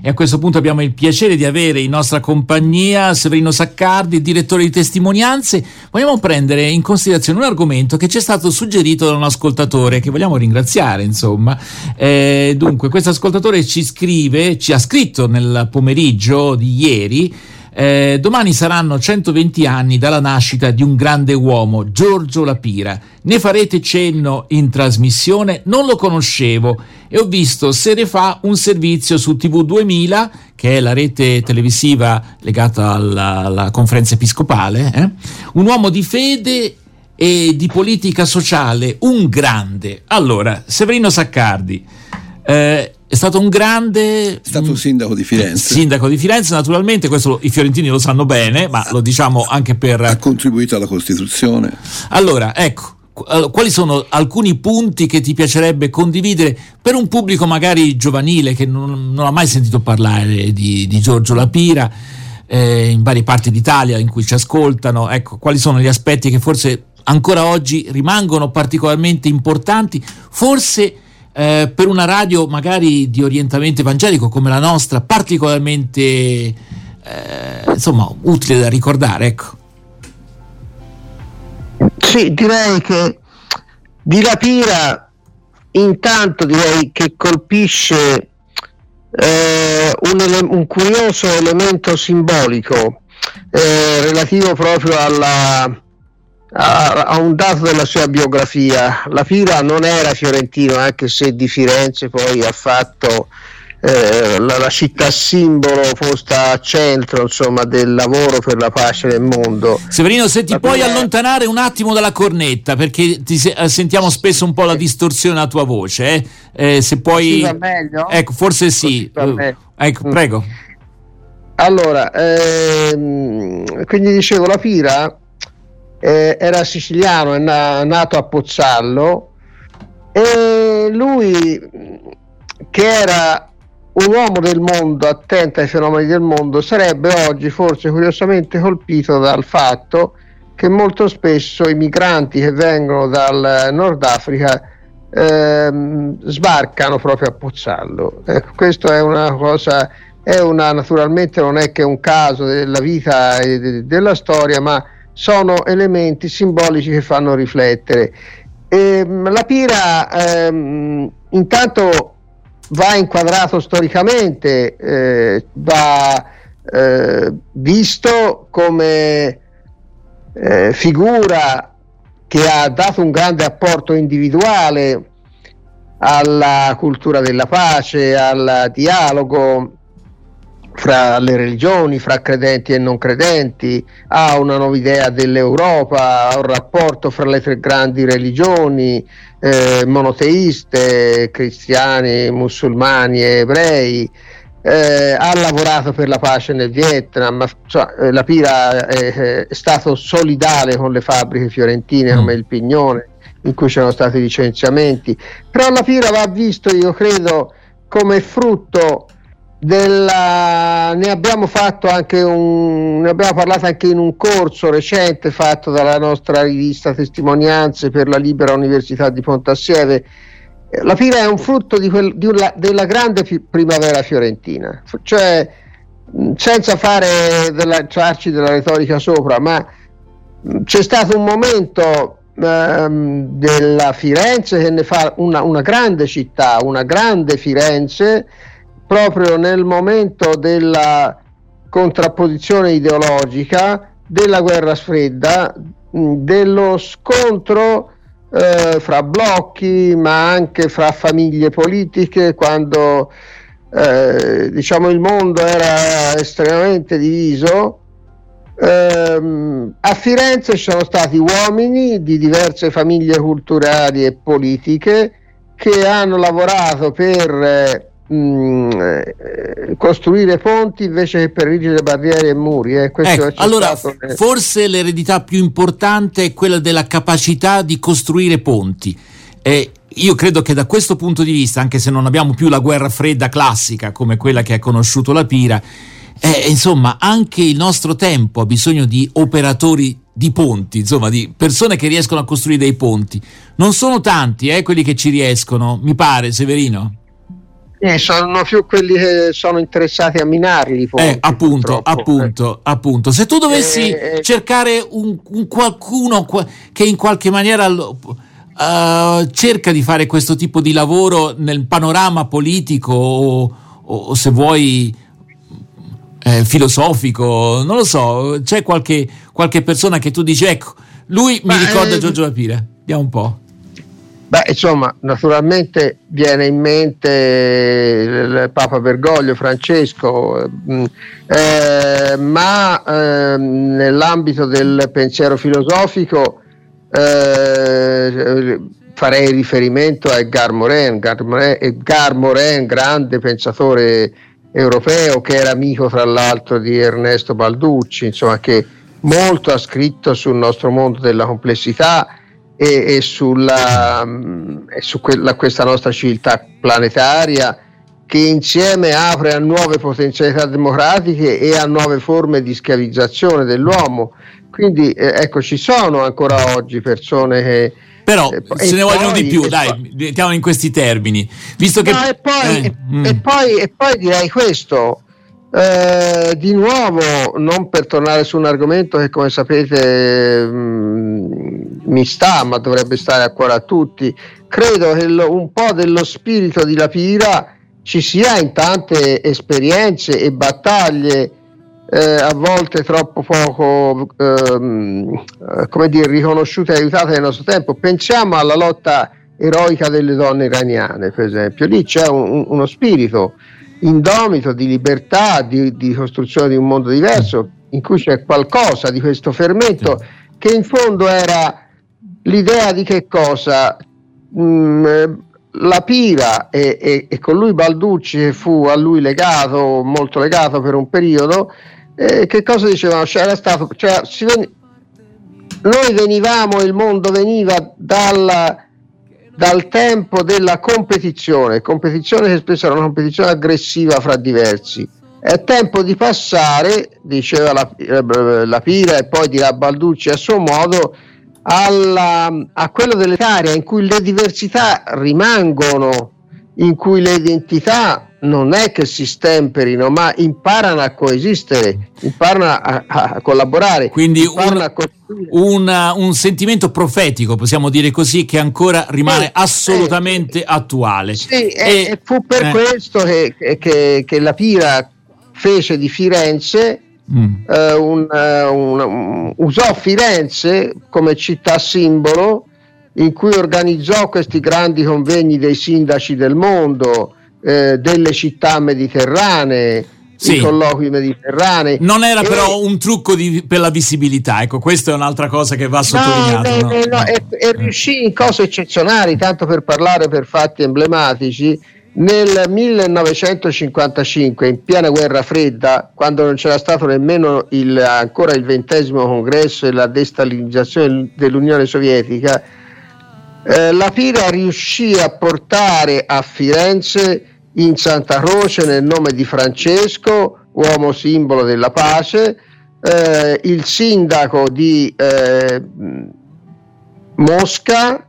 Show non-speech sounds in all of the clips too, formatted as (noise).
e a questo punto abbiamo il piacere di avere in nostra compagnia Severino Saccardi, direttore di testimonianze. Vogliamo prendere in considerazione un argomento che ci è stato suggerito da un ascoltatore che vogliamo ringraziare, insomma. Eh, dunque, questo ascoltatore ci scrive, ci ha scritto nel pomeriggio di ieri eh, domani saranno 120 anni dalla nascita di un grande uomo, Giorgio Lapira. Ne farete cenno in trasmissione? Non lo conoscevo e ho visto sere fa un servizio su TV 2000, che è la rete televisiva legata alla, alla conferenza episcopale. Eh? Un uomo di fede e di politica sociale, un grande. Allora, Severino Saccardi. Eh, è stato un grande. È stato un sindaco di Firenze. Sindaco di Firenze, naturalmente, questo i fiorentini lo sanno bene, ma lo diciamo anche per. Ha contribuito alla Costituzione. Allora, ecco. Quali sono alcuni punti che ti piacerebbe condividere per un pubblico magari giovanile che non, non ha mai sentito parlare di, di Giorgio Lapira eh, in varie parti d'Italia in cui ci ascoltano? Ecco, quali sono gli aspetti che forse ancora oggi rimangono particolarmente importanti? Forse eh, per una radio magari di orientamento evangelico come la nostra, particolarmente eh, insomma, utile da ricordare. Ecco. Sì, direi che di Lapira intanto direi che colpisce eh, un, ele- un, curioso elemento simbolico eh, relativo proprio alla, a, a, un dato della sua biografia. La Pira non era fiorentino, anche se di Firenze poi ha fatto eh, la, la, città simbolo posta a centro insomma, del lavoro per la pace nel mondo. Severino, se ti la puoi prima... allontanare un attimo dalla cornetta perché se- eh, sentiamo spesso un po' la distorsione della tua voce. Eh? Eh, se puoi... va meglio? Ecco, forse sì. Uh, ecco, mm. prego. Allora, ehm, quindi dicevo, la Pira eh, era siciliano, è na- nato a Pozzallo e lui che era un uomo del mondo, attento ai fenomeni del mondo, sarebbe oggi forse curiosamente colpito dal fatto che molto spesso i migranti che vengono dal Nord Africa ehm, sbarcano proprio a Pozzallo. Ecco, questo è una cosa, è una, naturalmente non è che un caso della vita e de- della storia, ma sono elementi simbolici che fanno riflettere. Ehm, la pira ehm, intanto va inquadrato storicamente, eh, va eh, visto come eh, figura che ha dato un grande apporto individuale alla cultura della pace, al dialogo fra le religioni, fra credenti e non credenti, ha una nuova idea dell'Europa, ha un rapporto fra le tre grandi religioni, eh, monoteiste, cristiani, musulmani e ebrei, eh, ha lavorato per la pace nel Vietnam, cioè, la Pira è, è, stato solidale con le fabbriche fiorentine come il Pignone, in cui c'erano stati licenziamenti, però la Pira va visto, io credo, come frutto della, ne abbiamo fatto anche un ne abbiamo parlato anche in un corso recente fatto dalla nostra rivista Testimonianze per la Libera Università di Pontassieve. La Pira è un frutto di quel, di una, della grande fi, primavera fiorentina. Cioè senza fare della, farci della retorica sopra ma c'è stato un momento ehm, della Firenze che ne fa una, una grande città una grande Firenze proprio nel momento della contrapposizione ideologica, della guerra fredda, dello scontro eh, fra blocchi, ma anche fra famiglie politiche, quando eh, diciamo il mondo era estremamente diviso. Eh, a Firenze ci sono stati uomini di diverse famiglie culturali e politiche che hanno lavorato per eh, mh, mm, eh, costruire ponti invece che per rigide barriere e muri. Eh. Ecco, allora, nel... forse l'eredità più importante è quella della capacità di costruire ponti. Eh, io credo che da questo punto di vista, anche se non abbiamo più la guerra fredda classica come quella che ha conosciuto la Pira, eh, insomma, anche il nostro tempo ha bisogno di operatori di ponti, insomma, di persone che riescono a costruire dei ponti. Non sono tanti, eh, quelli che ci riescono, mi pare, Severino. Eh, sono più quelli che sono interessati a minarli. Ponti, eh, appunto, appunto, eh. appunto. Se tu dovessi eh, eh, cercare un, un, qualcuno che in qualche maniera uh, cerca di fare questo tipo di lavoro nel panorama politico o, o se vuoi eh, filosofico, non lo so, c'è qualche, qualche, persona che tu dici, ecco, lui mi ricorda Giorgio Lapire. Vediamo un po'. Beh, insomma, naturalmente viene in mente il Papa Bergoglio, Francesco, mm, eh, ma eh, nell'ambito del pensiero filosofico eh, farei riferimento a Edgar Morin, Edgar Morin, grande pensatore europeo che era amico tra l'altro di Ernesto Balducci, insomma che molto ha scritto sul nostro mondo della complessità e, e, sulla, mm, e su quella, questa nostra civiltà planetaria che insieme apre a nuove potenzialità democratiche e a nuove forme di schiavizzazione dell'uomo. Quindi eh, ecco, ci sono ancora oggi persone che... Però eh, se ne vogliono di più, dai, mettiamo in questi termini. Visto che... No, e, poi, eh, mm. e, poi, e poi direi questo, eh, di nuovo, non per tornare su un argomento che come sapete mh, mm, mi sta, ma dovrebbe stare a cuore a tutti, credo che lo, un po' dello spirito di Lapira ci sia in tante esperienze e battaglie eh, a volte troppo poco ehm, come dire, riconosciute e aiutate nel nostro tempo. Pensiamo alla lotta eroica delle donne iraniane, per esempio, lì c'è un, uno spirito indomito di libertà, di, di, costruzione di un mondo diverso, in cui c'è qualcosa di questo fermento che in fondo era l'idea di che cosa? Mm, la Pira e, e, e, con lui Balducci fu a lui legato, molto legato per un periodo, eh, che cosa dicevano? Cioè, era stato, cioè, ven- noi venivamo, il mondo veniva dalla dal tempo della competizione, competizione che spesso era una competizione aggressiva fra diversi. È tempo di passare, diceva la, eh, la Pira e poi dirà Balducci a suo modo, alla, a quello dell'area in cui le diversità rimangono, in cui le identità non è che si stemperino, ma imparano a coesistere, imparano a, a collaborare. Quindi un, un, un, sentimento profetico, possiamo dire così, che ancora rimane eh, assolutamente eh, attuale. Sì, e, e fu per eh. questo che, che, che, la Pira fece di Firenze. Mm. Eh, un, usò Firenze come città simbolo in cui organizzò questi grandi convegni dei sindaci del mondo, eh, delle città mediterranee, sì. i colloqui mediterranei. Non era e... però un trucco di, per la visibilità, ecco, questa è un'altra cosa che va sottolineata. No, no, no, e, e riuscì in cose eccezionali, tanto per parlare per fatti emblematici. Nel 1955, in piena guerra fredda, quando non c'era stato nemmeno il, ancora il ventesimo congresso e la destalinizzazione dell'Unione Sovietica, eh, la Pira riuscì a portare a Firenze in Santa Croce nel nome di Francesco, uomo simbolo della pace, eh, il sindaco di eh, Mosca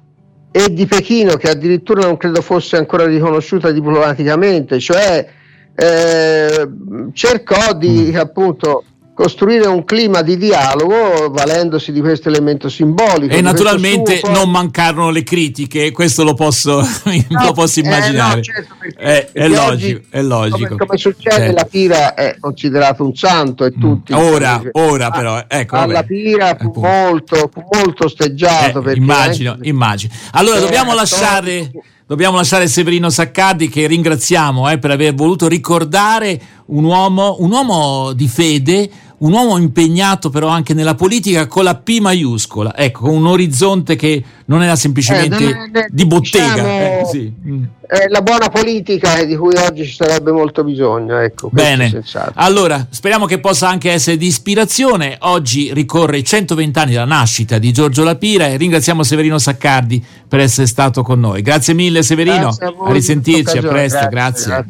e di Pechino, che addirittura non credo fosse ancora riconosciuta diplomaticamente, cioè eh, cercò di mm. appunto costruire un clima di dialogo valendosi di questo elemento simbolico. E naturalmente suo, non mancarono le critiche, questo lo posso, (laughs) no, lo posso immaginare. Eh, no, certo, è, è, logico, oggi, è, logico, Come, come succede, certo. la Pira è considerato un santo e mm. tutti. Ora, ora però, ecco. Alla Pira fu molto, fu molto osteggiato. Eh, immagino, anche... immagino. Allora, dobbiamo lasciare... Dobbiamo lasciare Severino Saccardi che ringraziamo eh, per aver voluto ricordare un uomo, un uomo di fede, un uomo impegnato però anche nella politica con la P maiuscola, ecco, con un orizzonte che non era semplicemente eh, di bottega. Diciamo, eh, sì. mm. la buona politica di cui oggi ci sarebbe molto bisogno. Ecco, Bene, allora speriamo che possa anche essere di ispirazione. Oggi ricorre i 120 anni dalla nascita di Giorgio Lapira e ringraziamo Severino Saccardi per essere stato con noi. Grazie mille Severino, a, a, risentirci, a presto, grazie. grazie.